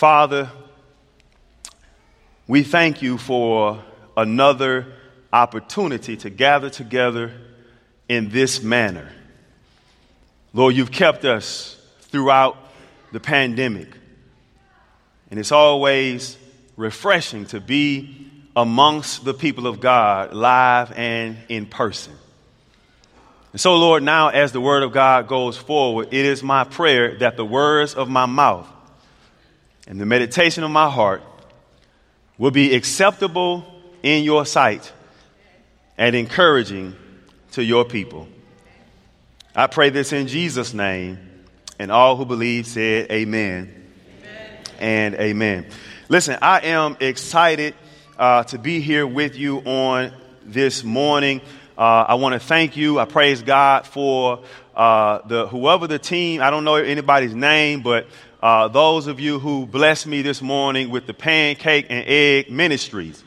Father, we thank you for another opportunity to gather together in this manner. Lord, you've kept us throughout the pandemic, and it's always refreshing to be amongst the people of God, live and in person. And so, Lord, now as the word of God goes forward, it is my prayer that the words of my mouth and the meditation of my heart will be acceptable in your sight and encouraging to your people. I pray this in Jesus' name, and all who believe said, Amen, amen. and Amen. Listen, I am excited uh, to be here with you on this morning. Uh, I want to thank you. I praise God for uh, the whoever the team. I don't know anybody's name, but uh, those of you who blessed me this morning with the pancake and egg ministries.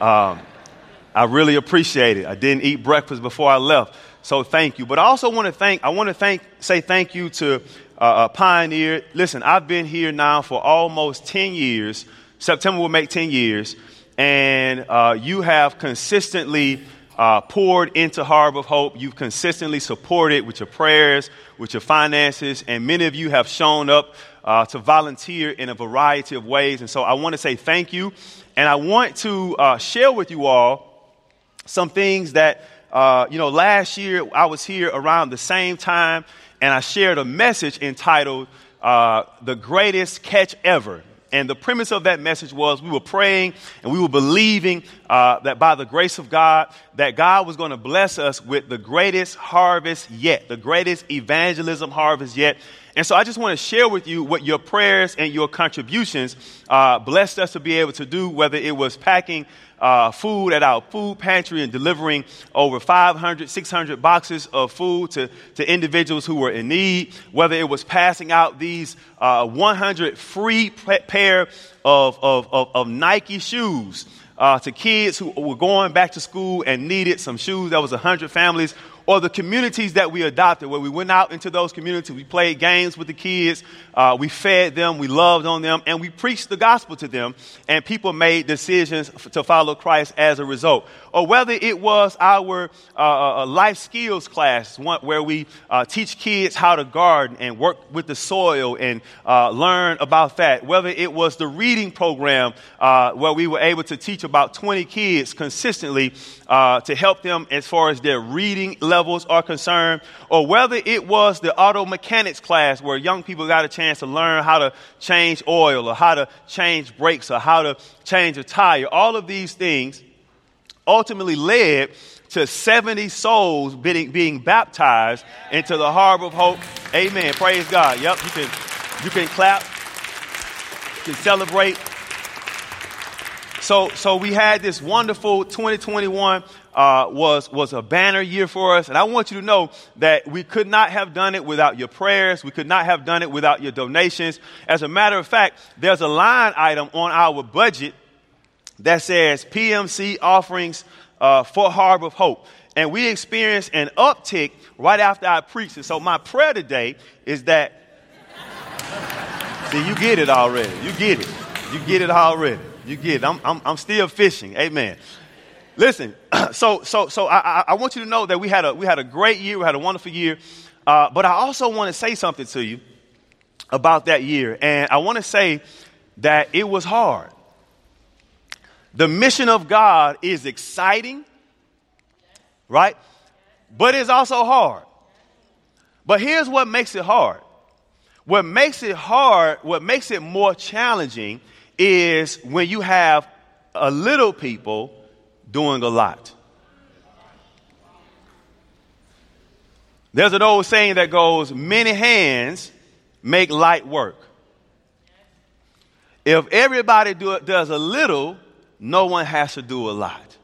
Um, I really appreciate it. I didn't eat breakfast before I left, so thank you. But I also want to thank. I want to thank say thank you to uh, uh, Pioneer. Listen, I've been here now for almost ten years. September will make ten years, and uh, you have consistently uh, poured into Harbor of Hope. You've consistently supported with your prayers, with your finances, and many of you have shown up uh, to volunteer in a variety of ways. And so I want to say thank you. And I want to uh, share with you all some things that, uh, you know, last year I was here around the same time and I shared a message entitled uh, The Greatest Catch Ever. And the premise of that message was we were praying and we were believing uh, that by the grace of God, that God was going to bless us with the greatest harvest yet, the greatest evangelism harvest yet. And so I just want to share with you what your prayers and your contributions uh, blessed us to be able to do, whether it was packing uh, food at our food pantry and delivering over 500, 600 boxes of food to, to individuals who were in need, whether it was passing out these uh, 100 free pair of, of, of, of Nike shoes. Uh, to kids who were going back to school and needed some shoes. That was 100 families or the communities that we adopted, where we went out into those communities, we played games with the kids, uh, we fed them, we loved on them, and we preached the gospel to them, and people made decisions to follow Christ as a result. Or whether it was our uh, uh, uh life skills class, one, where we uh, teach kids how to garden and work with the soil and uh, learn about that. Whether it was the reading program, where we were able to teach about 20 kids consistently to help them as far as their reading levels are concerned, or whether it was the auto mechanics class where young people got a chance to learn how to change oil or how to change brakes or how to change a tire. All of these things ultimately led to 70 souls being, being baptized into the harbor of hope. Amen. Praise God. Yep, you can, you can clap, you can celebrate. So, so we had this wonderful 2021 uh, was, was a banner year for us. And I want you to know that we could not have done it without your prayers. We could not have done it without your donations. As a matter of fact, there's a line item on our budget that says PMC offerings uh, for Harbor of Hope. And we experienced an uptick right after I preached it. So my prayer today is that, see, you get it already. You get it. You get it already. You get it. I'm, I'm, I'm still fishing. Amen. Listen, so so so I, I want you to know that we had a we had a great year, we had a wonderful year, uh, but I also want to say something to you about that year, and I want to say that it was hard. The mission of God is exciting, right? But it's also hard. But here's what makes it hard. What makes it hard, what makes it more challenging is when you have a little people doing a lot. There's an old saying that goes, many hands make light work. If everybody do, does a little, no one has to do a lot.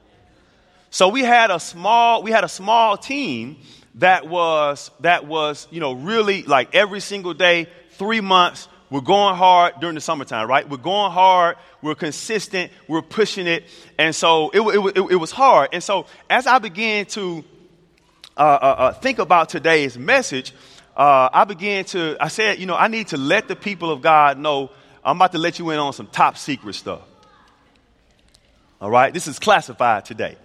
So we had a small, we had a small team that was, that was, you know, really like every single day, three months, we're going hard during the summertime, right? We're going hard. We're consistent. We're pushing it. And so it, it, it, it was hard. And so as I began to uh, uh, uh, think about today's message, uh, I began to, I said, you know, I need to let the people of God know I'm about to let you in on some top secret stuff. All right? This is classified today.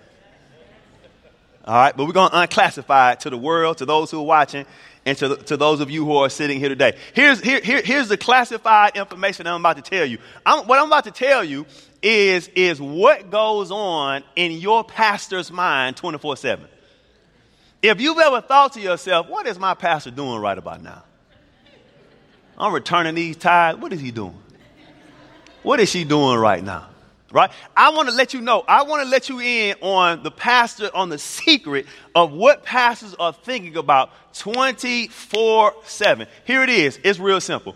All right? But we're going to unclassify it to the world, to those who are watching, and to, to those of you who are sitting here today. Here's, here, here, here's the classified information I'm about to tell you. I'm, what I'm about to tell you is, is what goes on in your pastor's mind 24 7. If you've ever thought to yourself, what is my pastor doing right about now? I'm returning these tithes. What is he doing? What is she doing right now? Right? I want to let you know, I want to let you in on the pastor, on the secret of what pastors are thinking about 24 7. Here it is. It's real simple.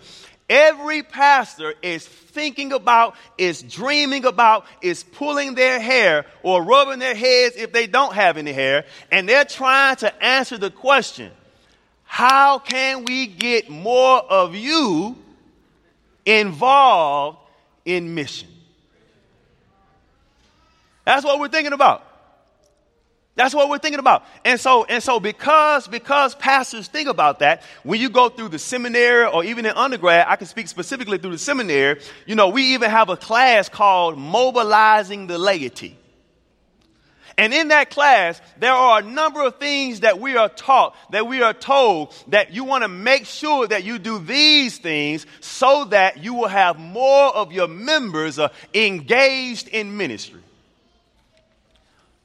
Every pastor is thinking about, is dreaming about, is pulling their hair or rubbing their heads if they don't have any hair, and they're trying to answer the question how can we get more of you involved in mission? That's what we're thinking about. That's what we're thinking about. And so, and so because, because pastors think about that, when you go through the seminary or even in undergrad, I can speak specifically through the seminary, you know, we even have a class called Mobilizing the Laity. And in that class, there are a number of things that we are taught, that we are told that you want to make sure that you do these things so that you will have more of your members uh, engaged in ministry.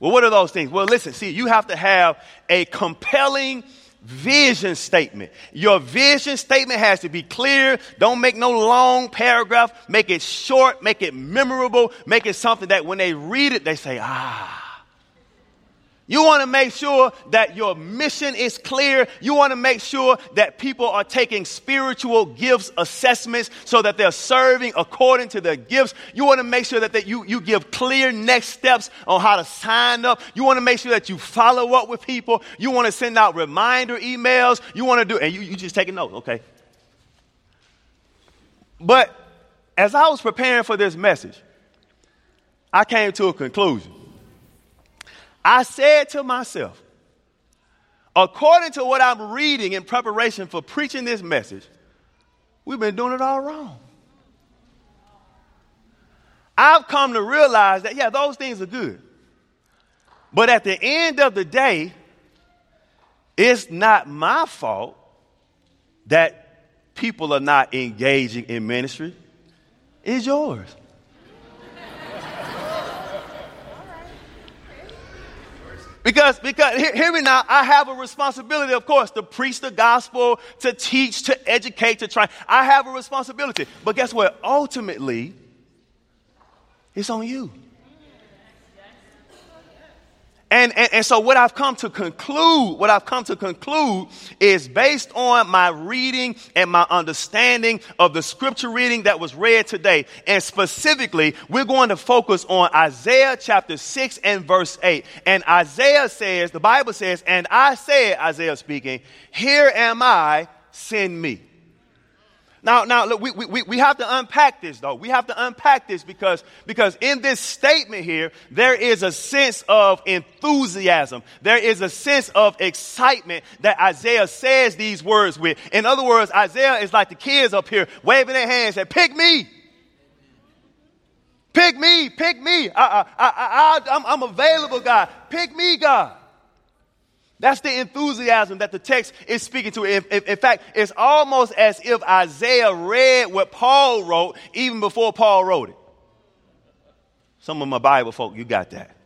Well, what are those things? Well, listen, see, you have to have a compelling vision statement. Your vision statement has to be clear. Don't make no long paragraph. Make it short, make it memorable, make it something that when they read it, they say, ah. You want to make sure that your mission is clear. You want to make sure that people are taking spiritual gifts assessments so that they're serving according to their gifts. You want to make sure that, you, you give clear next steps on how to sign up. You want to make sure that you follow up with people. You want to send out reminder emails. You want to do, and you, you just taking notes, okay? But as I was preparing for this message, I came to a conclusion. I said to myself, according to what I'm reading in preparation for preaching this message, we've been doing it all wrong. I've come to realize that, yeah, those things are good. But at the end of the day, it's not my fault that people are not engaging in ministry. It's yours. Because, because, hear, hear, me now, I have a responsibility, of course, to preach the gospel, to teach, to educate, to try. I have a responsibility. But guess what? Ultimately, it's on you. And, and, and, so what I've come to conclude, what I've come to conclude is based on my reading and my understanding of the scripture reading that was read today. And specifically, we're going to focus on Isaiah chapter 6 and verse 8. And Isaiah says, the Bible says, and I said, Isaiah speaking, here am I, send me. Now, now look, we, we, we have to unpack this though. We have to unpack this because, because in this statement here, there is a sense of enthusiasm. There is a sense of excitement that Isaiah says these words with. In other words, Isaiah is like the kids up here waving their hands and pick me. Pick me, pick me. I, I, I, I, I'm, I'm available, God. Pick me, God. That's the enthusiasm that the text is speaking to. In, fact, it's almost as if Isaiah read what Paul wrote even before Paul wrote it. Some of my Bible folk, you got that.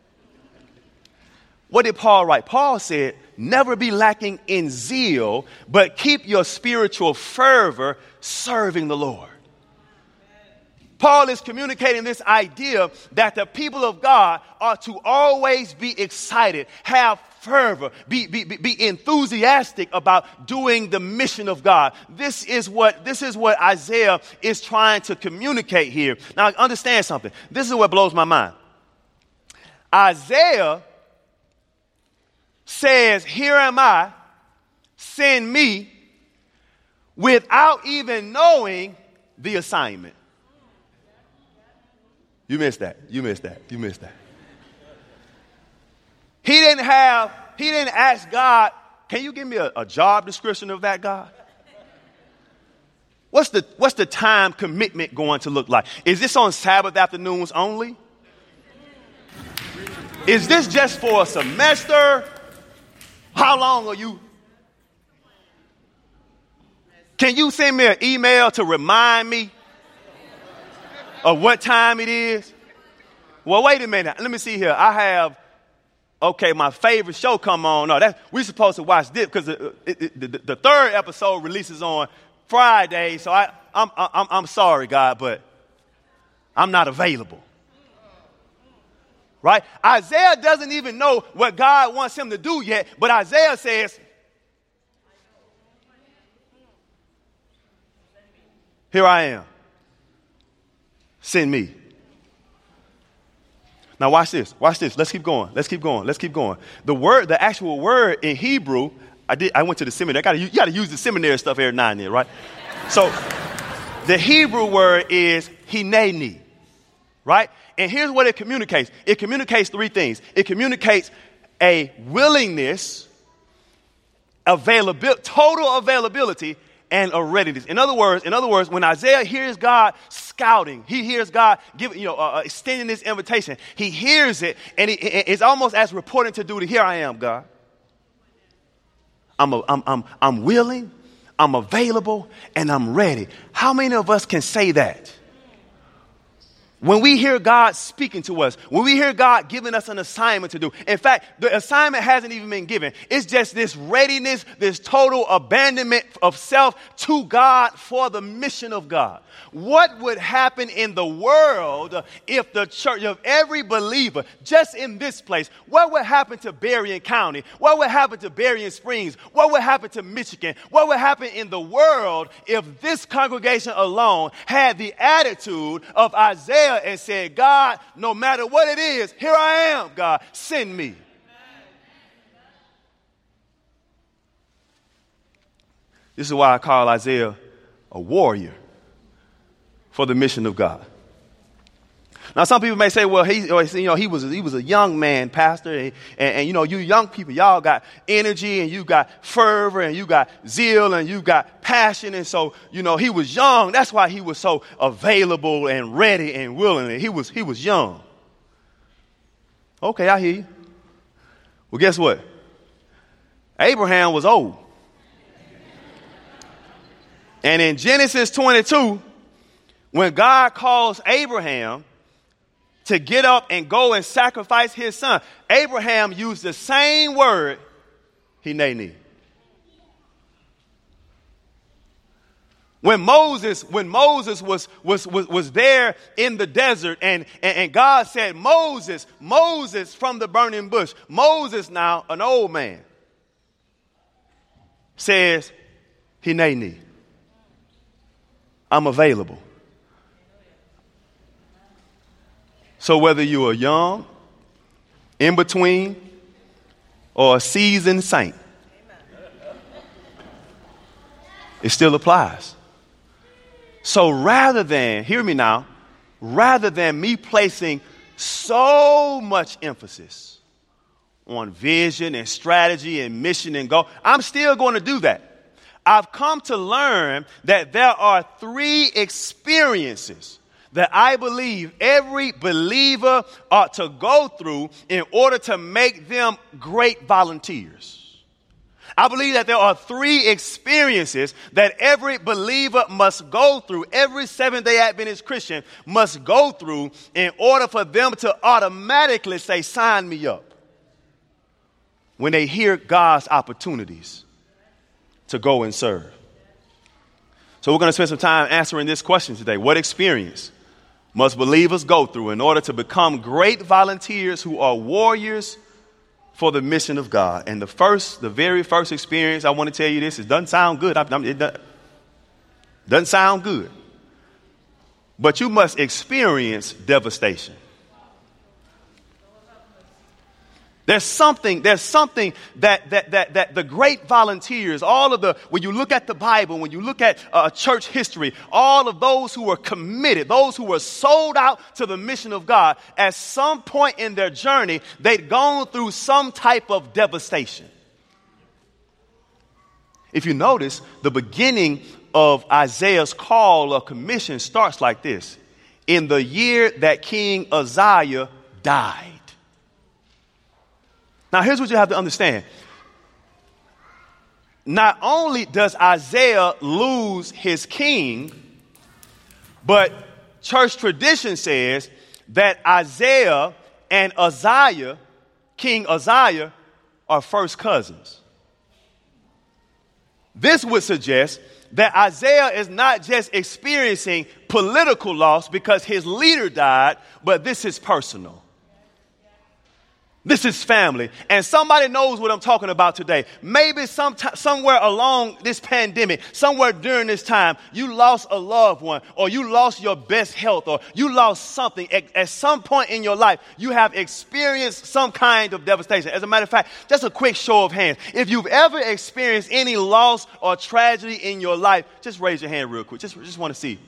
What did Paul write? Paul said, Never be lacking in zeal, but keep your spiritual fervor serving the Lord. Paul is communicating this idea that the people of God are to always be excited, have fervor, be, be, be enthusiastic about doing the mission of God. This is what, this is what Isaiah is trying to communicate here. Now, understand something. This is what blows my mind. Isaiah says, Here am I, send me, without even knowing the assignment. You missed that. You missed that. You missed that. He didn't have, he didn't ask God, can you give me a, a job description of that God? What's the, what's the time commitment going to look like? Is this on Sabbath afternoons only? Is this just for a semester? How long are you? Can you send me an email to remind me of what time it is? Well, wait a minute. Let me see here. I have, okay, my favorite show come on. No, that, we're supposed to watch this because the, the, the, third episode releases on Friday. So I, I'm, I'm, I'm sorry, God, but I'm not available. Right? Isaiah doesn't even know what God wants him to do yet, but Isaiah says, Here I am. Send me. Now watch this. Watch this. Let's keep going. Let's keep going. Let's keep going. The word, the actual word in Hebrew, I did. I went to the seminary. I gotta, you got to use the seminary stuff every now and then, right? So, the Hebrew word is hineni, right? And here's what it communicates. It communicates three things. It communicates a willingness, availability, total availability, and a readiness. In other words, in other words, when Isaiah hears God scouting, he hears God giving, you know, uh, uh, extending this invitation. He hears it, and he, it's almost as reporting to duty. Here I am, God. I'm, a, I'm, I'm, I'm willing, I'm available, and I'm ready. How many of us can say that? When we hear God speaking to us, when we hear God giving us an assignment to do, in fact, the assignment hasn't even been given. It's just this readiness, this total abandonment of self to God for the mission of God. What would happen in the world if the church, of every believer, just in this place, what would happen to Berrien County? What would happen to Berrien Springs? What would happen to Michigan? What would happen in the world if this congregation alone had the attitude of Isaiah? And said, God, no matter what it is, here I am, God, send me. This is why I call Isaiah a warrior for the mission of God. Now, some people may say, well, he, you know, he, was, he was a young man, pastor, and, and, and, you know, you young people, y'all got energy, and you got fervor, and you got zeal, and you got passion, and so, you know, he was young. That's why he was so available and ready and willing. He was, he was young. Okay, I hear you. Well, guess what? Abraham was old. And in Genesis 22, when God calls Abraham, to get up and go and sacrifice his son. Abraham used the same word, hineni. When Moses, when Moses was, was, was, was there in the desert and, and, and God said, Moses, Moses from the burning bush, Moses now, an old man, says, Hineni, I'm available. So whether you are young, in between, or a seasoned saint, it still applies. So rather than, hear me now, rather than me placing so much emphasis on vision and strategy and mission and goal, I'm still going to do that. I've come to learn that there are three experiences that I believe every believer ought to go through in order to make them great volunteers. I believe that there are three experiences that every believer must go through, every Seventh day Adventist Christian must go through in order for them to automatically say, Sign me up. When they hear God's opportunities to go and serve. So, we're going to spend some time answering this question today. What experience must believers go through in order to become great volunteers who are warriors for the mission of God. And the first, the very first experience, I want to tell you this, it doesn't sound good. it doesn't sound good. But you must experience devastation. There's something, there's something that, that, that, that the great volunteers, all of the, when you look at the Bible, when you look at uh, church history, all of those who were committed, those who were sold out to the mission of God, at some point in their journey, they'd gone through some type of devastation. If you notice, the beginning of Isaiah's call or commission starts like this In the year that King Uzziah died. Now, here's what you have to understand. Not only does Isaiah lose his king, but church tradition says that Isaiah and Uzziah, King Uzziah, are first cousins. This would suggest that Isaiah is not just experiencing political loss because his leader died, but this is personal. This is family. And somebody knows what I'm talking about today. Maybe some somewhere along this pandemic, somewhere during this time, you lost a loved one, or you lost your best health, or you lost something. At, at some point in your life, you have experienced some kind of devastation. As a matter of fact, just a quick show of hands. If you've ever experienced any loss or tragedy in your life, just raise your hand real quick. Just, just want to see.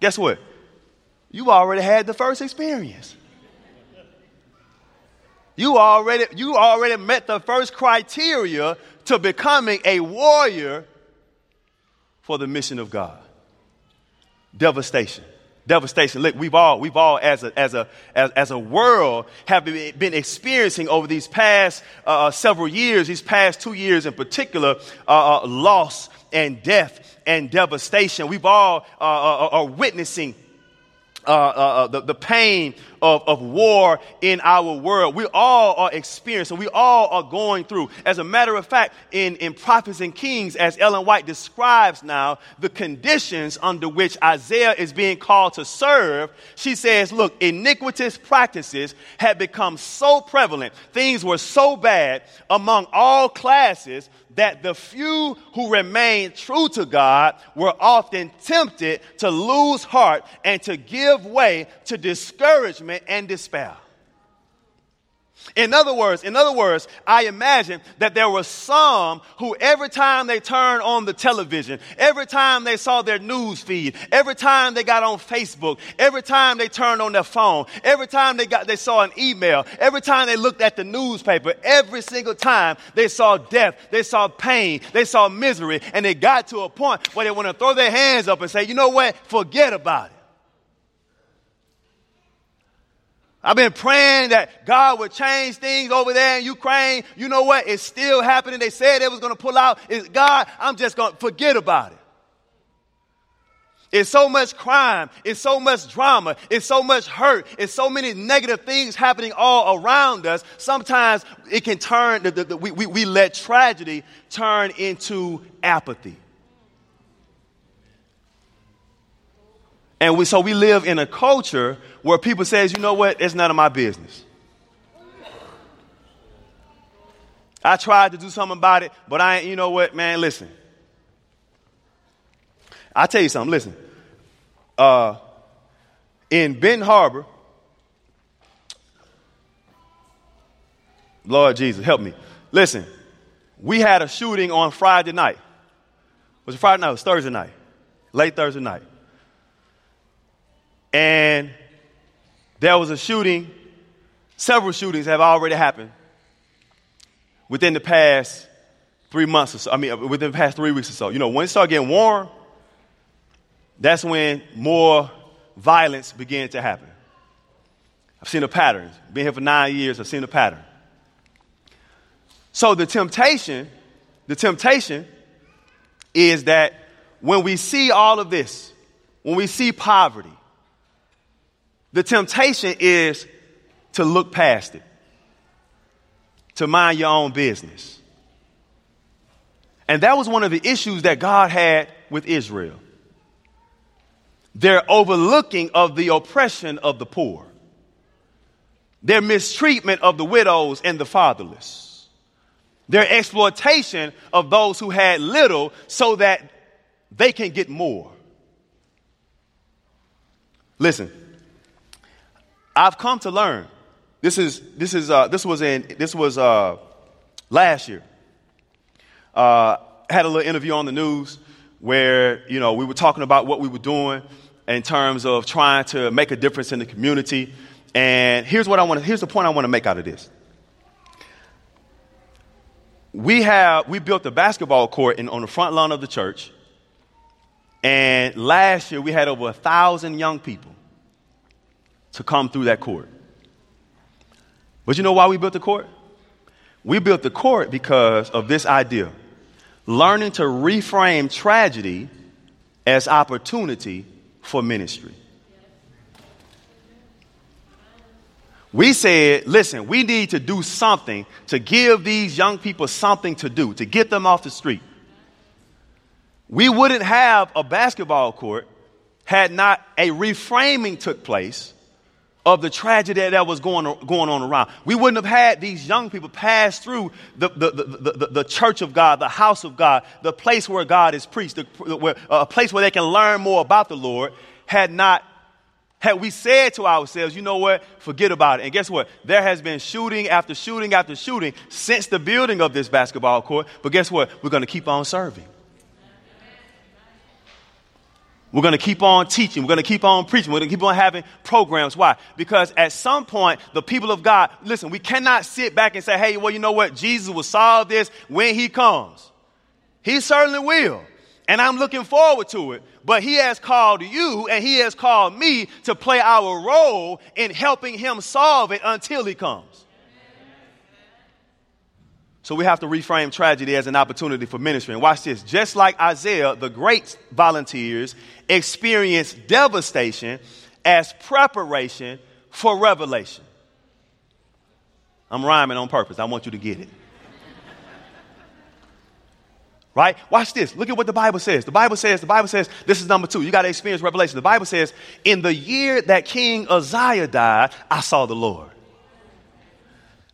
Guess what? You already had the first experience. You already, you already met the first criteria to becoming a warrior for the mission of God. Devastation. Devastation. Look, we've all, we've all as a, as a, as, as a world have been experiencing over these past uh, uh, several years, these past two years in particular, uh, uh, loss and death and devastation. We've all uh, uh, are witnessing uh, uh, the, the pain of, of war in our world. We all are experiencing, we all are going through. As a matter of fact, in, in Prophets and Kings, as Ellen White describes now, the conditions under which Isaiah is being called to serve, she says, look, iniquitous practices had become so prevalent, things were so bad among all classes that the few who remained true to God were often tempted to lose heart and to give way to discouragement and despair. In other words, in other words, I imagine that there were some who every time they turned on the television, every time they saw their news feed, every time they got on Facebook, every time they turned on their phone, every time they got they saw an email, every time they looked at the newspaper, every single time they saw death, they saw pain, they saw misery, and they got to a point where they want to throw their hands up and say, "You know what? Forget about it." I've been praying that God would change things over there in Ukraine. You know what? It's still happening. They said it was going to pull out. It's God, I'm just going to forget about it. It's so much crime. It's so much drama. It's so much hurt. It's so many negative things happening all around us. Sometimes it can turn, the, the, the, we, we, we let tragedy turn into apathy. And we, so we live in a culture where people says, you know what, it's none of my business. I tried to do something about it, but I ain't, you know what, man, listen. i tell you something, listen. Uh, in Benton Harbor, Lord Jesus, help me. Listen, we had a shooting on Friday night. Was it Friday night? It was Thursday night. Late Thursday night. And there was a shooting, several shootings have already happened within the past three months or so. I mean, uh, within the past three weeks or so. You know, when it started getting warm, that's when more violence began to happen. I've seen a pattern. Been here for nine years, I've seen a pattern. So the temptation, the temptation is that when we see all of this, when we see poverty, the temptation is to look past it, to mind your own business. And that was one of the issues that God had with Israel. Their overlooking of the oppression of the poor, their mistreatment of the widows and the fatherless, their exploitation of those who had little so that they can get more. Listen, I've come to learn. This is this is uh, this was in this was uh, last year. Uh, had a little interview on the news where you know we were talking about what we were doing in terms of trying to make a difference in the community. And here's what I want. Here's the point I want to make out of this. We have we built a basketball court in, on the front lawn of the church, And last year, we had over a thousand young people to come through that court. But you know why we built the court? We built the court because of this idea learning to reframe tragedy as opportunity for ministry. We said, listen, we need to do something to give these young people something to do, to get them off the street. We wouldn't have a basketball court had not a reframing took place of the tragedy that was going, going on around. We wouldn't have had these young people pass through the, the, the, the, the church of God, the house of God, the place where God is preached, the, where, uh, a place where they can learn more about the Lord, had not had we said to ourselves, you know what, forget about it. And guess what? There has been shooting after shooting after shooting since the building of this basketball court. But guess what? We're going to keep on serving. We're going to keep on teaching. We're going to keep on preaching. We're going to keep on having programs. Why? Because at some point, the people of God, listen, we cannot sit back and say, hey, well, you know what? Jesus will solve this when he comes. He certainly will. And I'm looking forward to it. But he has called you and he has called me to play our role in helping him solve it until he comes. So we have to reframe tragedy as an opportunity for ministry. And watch this. Just like Isaiah, the great volunteers experienced devastation as preparation for revelation. I'm rhyming on purpose. I want you to get it. Right? Watch this. Look at what the Bible says. The Bible says, the Bible says, this is number two. You got to experience revelation. The Bible says, in the year that King Uzziah died, I saw the Lord.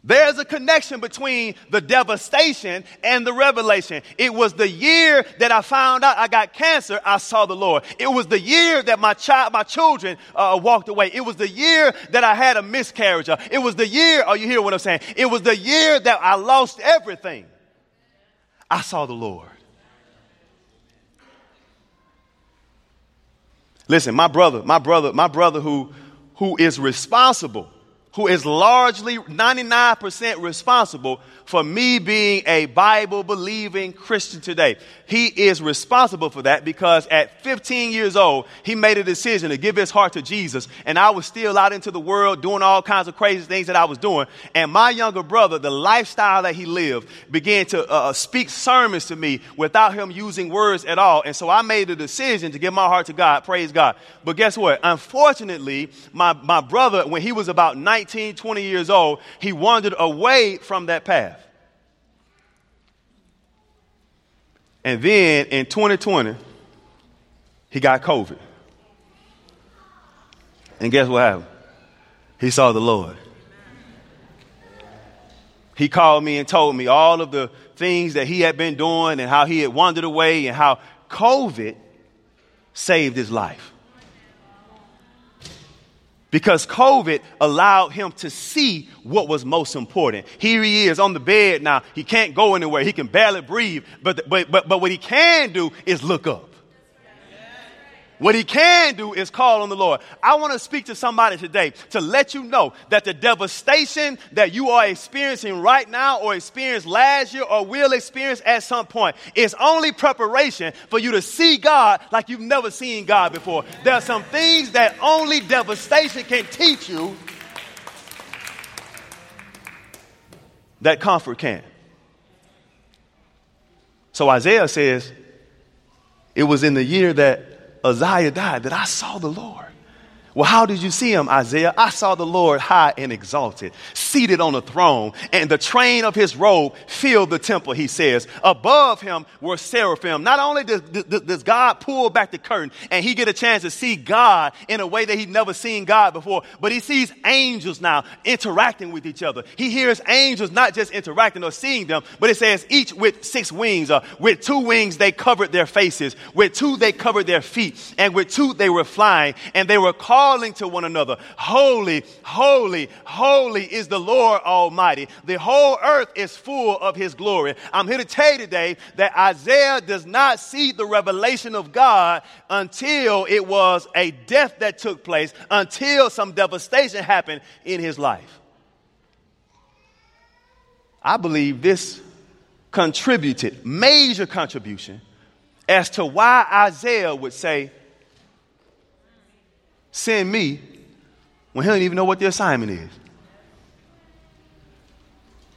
There's a connection between the devastation and the revelation. It was the year that I found out I got cancer, I saw the Lord. It was the year that my child, my children uh, walked away. It was the year that I had a miscarriage. It was the year, oh, you hear what I'm saying? It was the year that I lost everything. I saw the Lord. Listen, my brother, my brother, my brother who, who is responsible who is largely 99% responsible for me being a Bible believing Christian today. He is responsible for that because at 15 years old, he made a decision to give his heart to Jesus. And I was still out into the world doing all kinds of crazy things that I was doing. And my younger brother, the lifestyle that he lived, began to uh, uh speak sermons to me without him using words at all. And so I made a decision to give my heart to God. Praise God. But guess what? Unfortunately, my, my brother, when he was about 19, 20 years old, he wandered away from that path. And then in 2020, he got COVID. And guess what happened? He saw the Lord. He called me and told me all of the things that he had been doing and how he had wandered away and how COVID saved his life because COVID allowed him to see what was most important. Here he is on the bed now. He can't go anywhere. He can barely breathe. But, but, but, but what he can do is look up. What he can do is call on the Lord. I want to speak to somebody today to let you know that the devastation that you are experiencing right now or experienced last year or will experience at some point is only preparation for you to see God like you've never seen God before. There are some things that only devastation can teach you that comfort can. So Isaiah says, it was in the year that Uzziah died that I saw the Lord. Well, how did you see him, Isaiah? I saw the Lord high and exalted, seated on a throne, and the train of his robe filled the temple, he says. Above him were seraphim. Not only does, does God pull back the curtain and he get a chance to see God in a way that he'd never seen God before, but he sees angels now interacting with each other. He hears angels not just interacting or seeing them, but it says each with six wings. Uh, with two wings they covered their faces, with two they covered their feet, and with two they were flying, and they were called calling to one another, Holy, holy, holy is the Lord Almighty. The whole earth is full of His glory. I'm here to tell you today that Isaiah does not see the revelation of God until it was a death that took place, until some devastation happened in his life. I believe this contributed, major contribution, as to why Isaiah would say, Send me when he don't even know what the assignment is.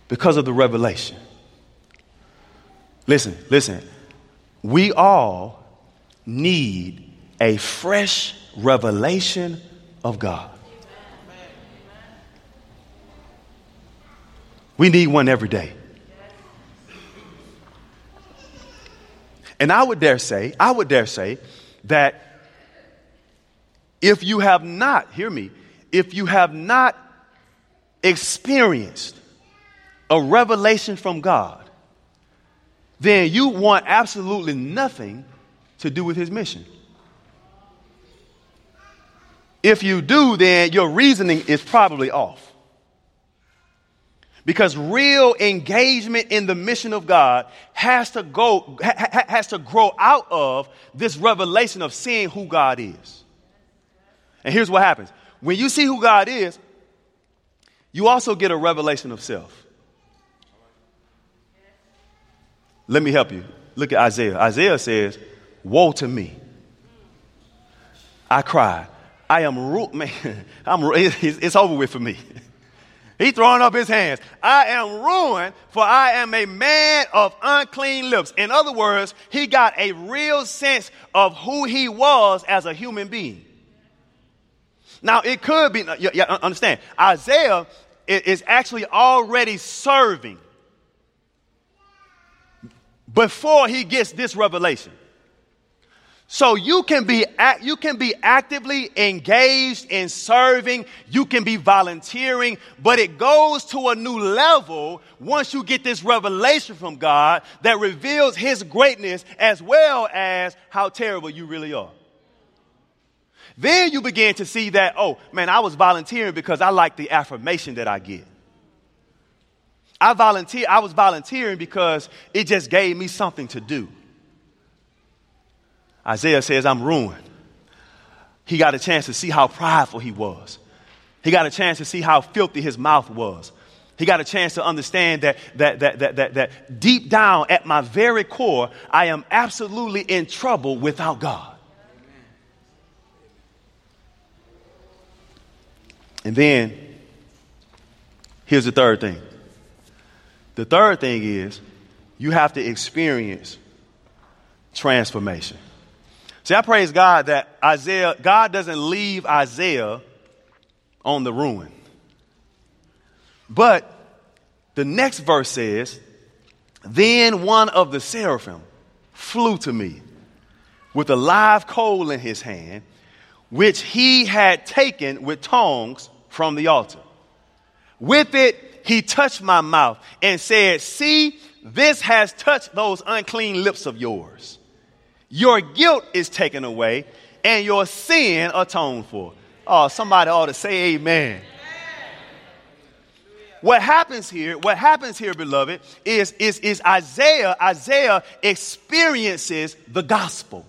Because of the revelation. Listen, listen. We all need a fresh revelation of God. We need one every day. And I would dare say, I would dare say that if you have not, hear me, if you have not experienced a revelation from God, then you want absolutely nothing to do with his mission. If you do, then your reasoning is probably off. Because real engagement in the mission of God has to go, ha, has to grow out of this revelation of seeing who God is. And here's what happens. When you see who God is, you also get a revelation of self. Let me help you. Look at Isaiah. Isaiah says, Woe to me. I cried. I am ru- man, I'm, it's over with for me. He throwing up his hands. I am ruined, for I am a man of unclean lips. In other words, he got a real sense of who he was as a human being. Now, it could be, understand, Isaiah is actually already serving before he gets this revelation. So you can be you can be actively engaged in serving, you can be volunteering, but it goes to a new level once you get this revelation from God that reveals his greatness as well as how terrible you really are. Then you begin to see that, oh man, I was volunteering because I like the affirmation that I get. I volunteer, I was volunteering because it just gave me something to do. Isaiah says, I'm ruined. He got a chance to see how prideful he was. He got a chance to see how filthy his mouth was. He got a chance to understand that, that, that, that, that, that deep down at my very core, I am absolutely in trouble without God. And then, here's the third thing. The third thing is you have to experience transformation. See, I praise God that Isaiah, God doesn't leave Isaiah on the ruin. But the next verse says, Then one of the seraphim flew to me with a live coal in his hand, which he had taken with tongs from the altar. With it, he touched my mouth and said, See, this has touched those unclean lips of yours. Your guilt is taken away and your sin atoned for. Oh, somebody ought to say amen. What happens here, what happens here, beloved, is, is, is Isaiah, Isaiah experiences the gospel.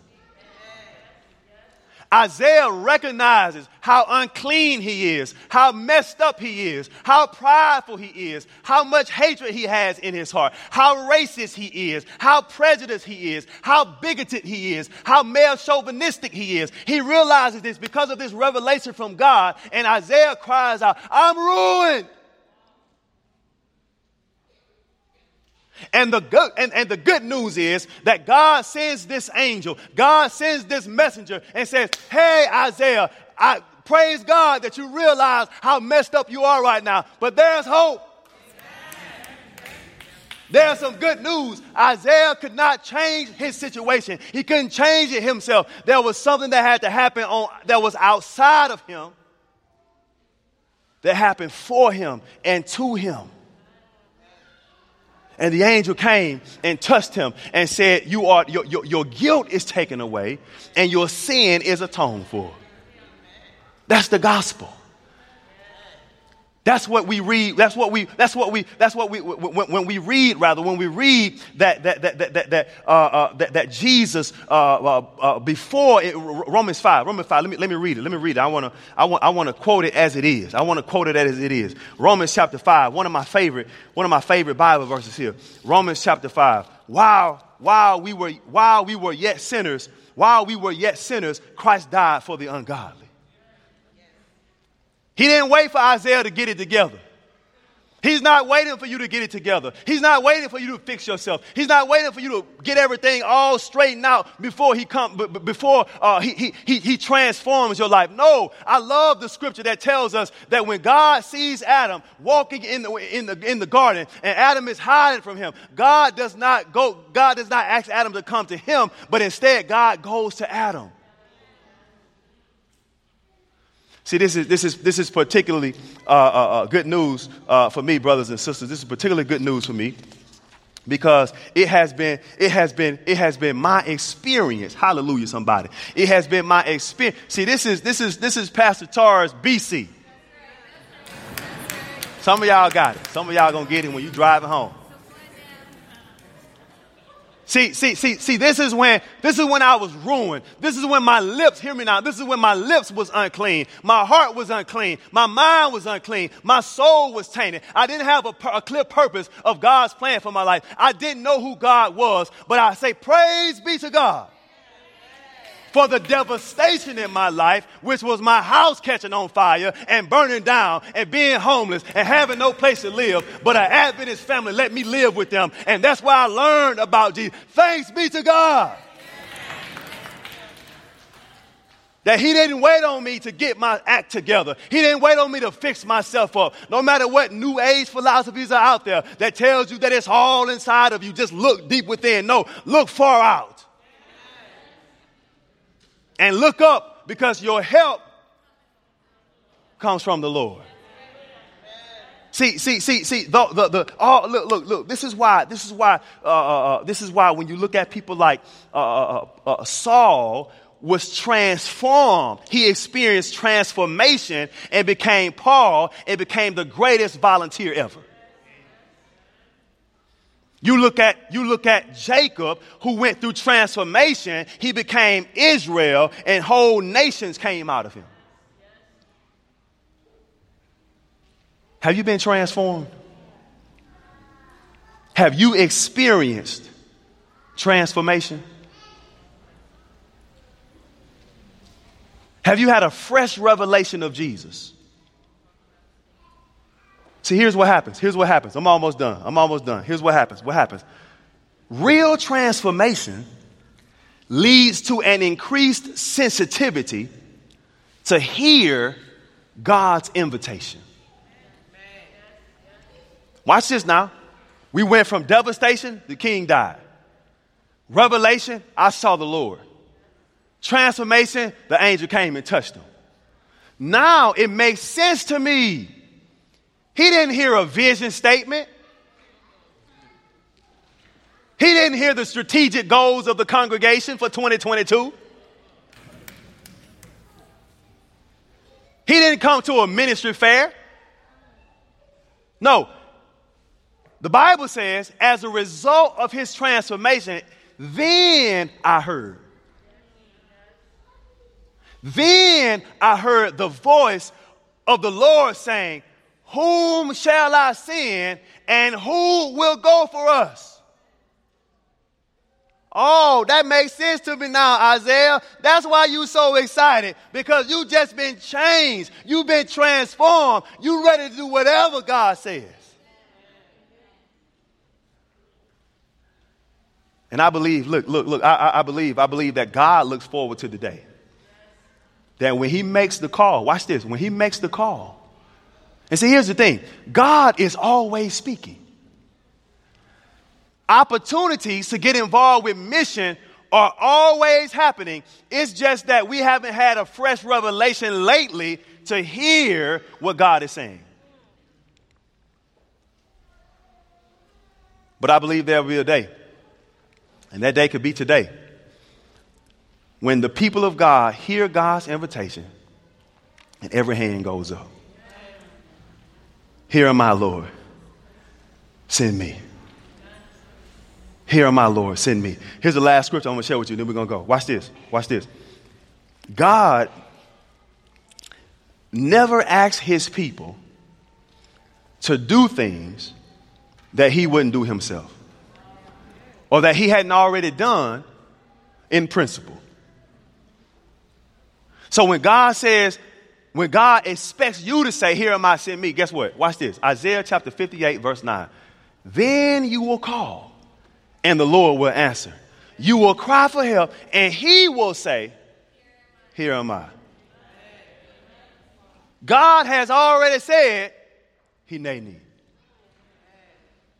Isaiah recognizes how unclean he is, how messed up he is, how prideful he is, how much hatred he has in his heart, how racist he is, how prejudiced he is, how bigoted he is, how male chauvinistic he is. He realizes this because of this revelation from God, and Isaiah cries out, I'm ruined. And the good and, and the good news is that God sends this angel, God sends this messenger and says, Hey Isaiah, I praise God that you realize how messed up you are right now. But there's hope. There's some good news. Isaiah could not change his situation. He couldn't change it himself. There was something that had to happen on that was outside of him that happened for him and to him. And the angel came and touched him and said, you are, your, your, your guilt is taken away and your sin is atoned for. That's the gospel. That's what we read. That's what we. That's what we. That's what we. When, when we read, rather, when we read that that that that that uh, uh, that, that, Jesus uh, uh, uh before it, Romans five, Romans five. Let me let me read it. Let me read it. I want to. I want. I want to quote it as it is. I want to quote it as it is. Romans chapter five. One of my favorite. One of my favorite Bible verses here. Romans chapter five. while, while, we were, while we were yet sinners, while we were yet sinners, Christ died for the ungodly. He didn't wait for Isaiah to get it together. He's not waiting for you to get it together. He's not waiting for you to fix yourself. He's not waiting for you to get everything all straightened out before he come, b- before uh, he, he, he transforms your life. No, I love the scripture that tells us that when God sees Adam walking in the, in the, in the garden and Adam is hiding from him, God does not go, God does not ask Adam to come to him, but instead God goes to Adam. See, this is, this is, this is particularly uh, uh, uh, good news uh, for me, brothers and sisters. This is particularly good news for me because it has been it has been it has been my experience. Hallelujah somebody. It has been my experience see this is this is this is pastor Tara's bc some of y'all got it. Some of y'all gonna get it when you driving home See, see, see, see, this is when, this is when I was ruined. This is when my lips, hear me now, this is when my lips was unclean. My heart was unclean. My mind was unclean. My soul was tainted. I didn't have a, a clear purpose of God's plan for my life. I didn't know who God was, but I say, praise be to God for the devastation in my life, which was my house catching on fire and burning down and being homeless and having no place to live. But an Adventist family let me live with them. And that's why I learned about Jesus. Thanks be to God. That he didn't wait on me to get my act together. He didn't wait on me to fix myself up. No matter what new age philosophies are out there that tells you that it's all inside of you, just look deep within. No, look far out and look up because your help comes from the Lord. See, see, see, see, the, the, the, oh, look, look, look, this is why, this is why, uh, uh, uh this is why when you look at people like uh, uh, uh, Saul was transformed. He experienced transformation and became Paul and became the greatest volunteer ever. You look at, you look at Jacob, who went through transformation. He became Israel, and whole nations came out of him. Have you been transformed? Have you experienced transformation? Have you had a fresh revelation of Jesus? See, here's what happens. Here's what happens. I'm almost done. I'm almost done. Here's what happens. What happens? Real transformation leads to an increased sensitivity to hear God's invitation. Watch this now. We went from devastation, the king died. Revelation, I saw the Lord. Transformation, the angel came and touched him. Now it makes sense to me he didn't hear a vision statement. He didn't hear the strategic goals of the congregation for 2022. He didn't come to a ministry fair. No. The Bible says, as a result of his transformation, then I heard. Then I heard the voice of the Lord saying, whom shall I send and who will go for us? Oh, that makes sense to me now, Isaiah. That's why you so excited because you just been changed. You've been transformed. You ready to do whatever God says. And I believe, look, look, look, I, I believe, I believe that God looks forward to the day. That when he makes the call, watch this, when he makes the call, and see, here's the thing God is always speaking. Opportunities to get involved with mission are always happening. It's just that we haven't had a fresh revelation lately to hear what God is saying. But I believe there will be a day, and that day could be today, when the people of God hear God's invitation and every hand goes up. Here am I, Lord. Send me. Here am I, Lord. Send me. Here's the last scripture I'm going to share with you, then we're going to go. Watch this. Watch this. God never asks his people to do things that he wouldn't do himself. or that he hadn't already done in principle. So when God says, when God expects you to say, Here am I, send me, guess what? Watch this Isaiah chapter 58, verse 9. Then you will call, and the Lord will answer. You will cry for help, and he will say, Here am I. God has already said he may need.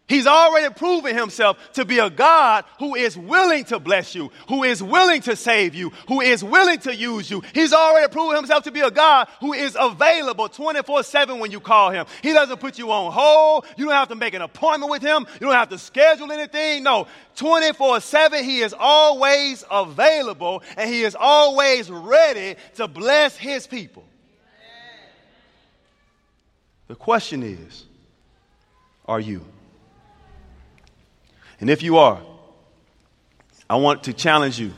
He's already proven himself to be a God who is willing to bless you, who is willing to save you, who is willing to use you. He's already proven himself to be a God who is available 24 7 when you call him. He doesn't put you on hold. You don't have to make an appointment with him. You don't have to schedule anything. No, 24 7, he is always available and he is always ready to bless his people. The question is, are you? And if you are, I want to challenge you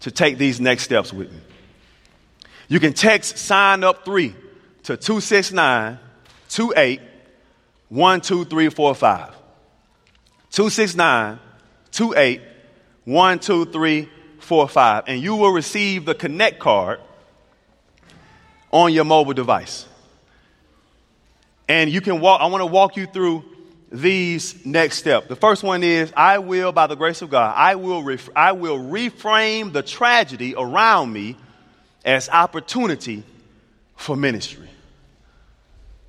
to take these next steps with me. You can text sign up three to 269 28 12345. 269 28 12345. And you will receive the Connect card on your mobile device. And you can walk, I want to walk you through these next steps. The first one is I will, by the grace of God, I will, ref- I will reframe the tragedy around me as opportunity for ministry.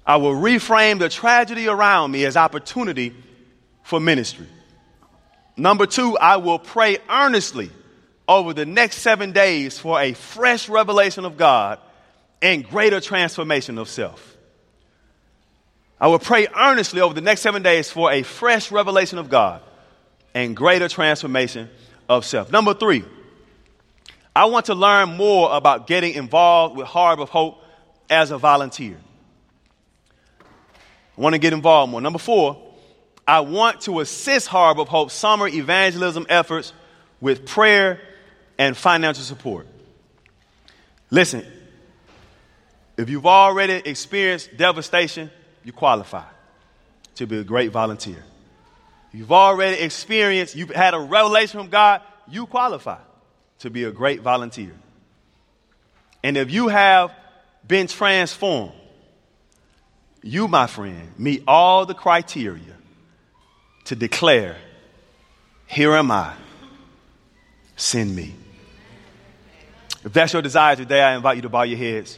I will reframe the tragedy around me as opportunity for ministry. Number two, I will pray earnestly over the next seven days for a fresh revelation of God and greater transformation of self. I will pray earnestly over the next seven days for a fresh revelation of God and greater transformation of self. Number three, I want to learn more about getting involved with Harbor of Hope as a volunteer. I want to get involved more. Number four, I want to assist Harbor of Hope summer evangelism efforts with prayer and financial support. Listen, if you've already experienced devastation, you qualify to be a great volunteer. You've already experienced, you've had a revelation from God, you qualify to be a great volunteer. And if you have been transformed, you, my friend, meet all the criteria to declare, Here am I, send me. If that's your desire today, I invite you to bow your heads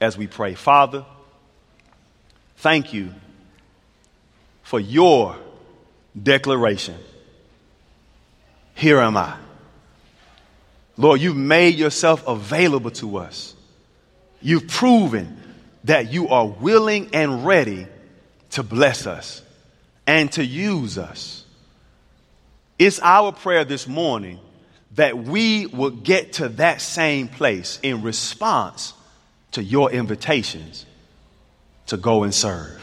as we pray. Father, Thank you for your declaration. Here am I. Lord, you've made yourself available to us. You've proven that you are willing and ready to bless us and to use us. It's our prayer this morning that we will get to that same place in response to your invitations to go and serve.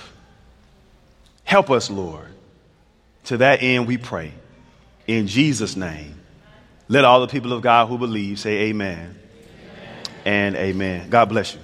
Help us, Lord. To that end, we pray. In Jesus' name. Let all the people of God who believe say amen, amen. and amen. God bless you.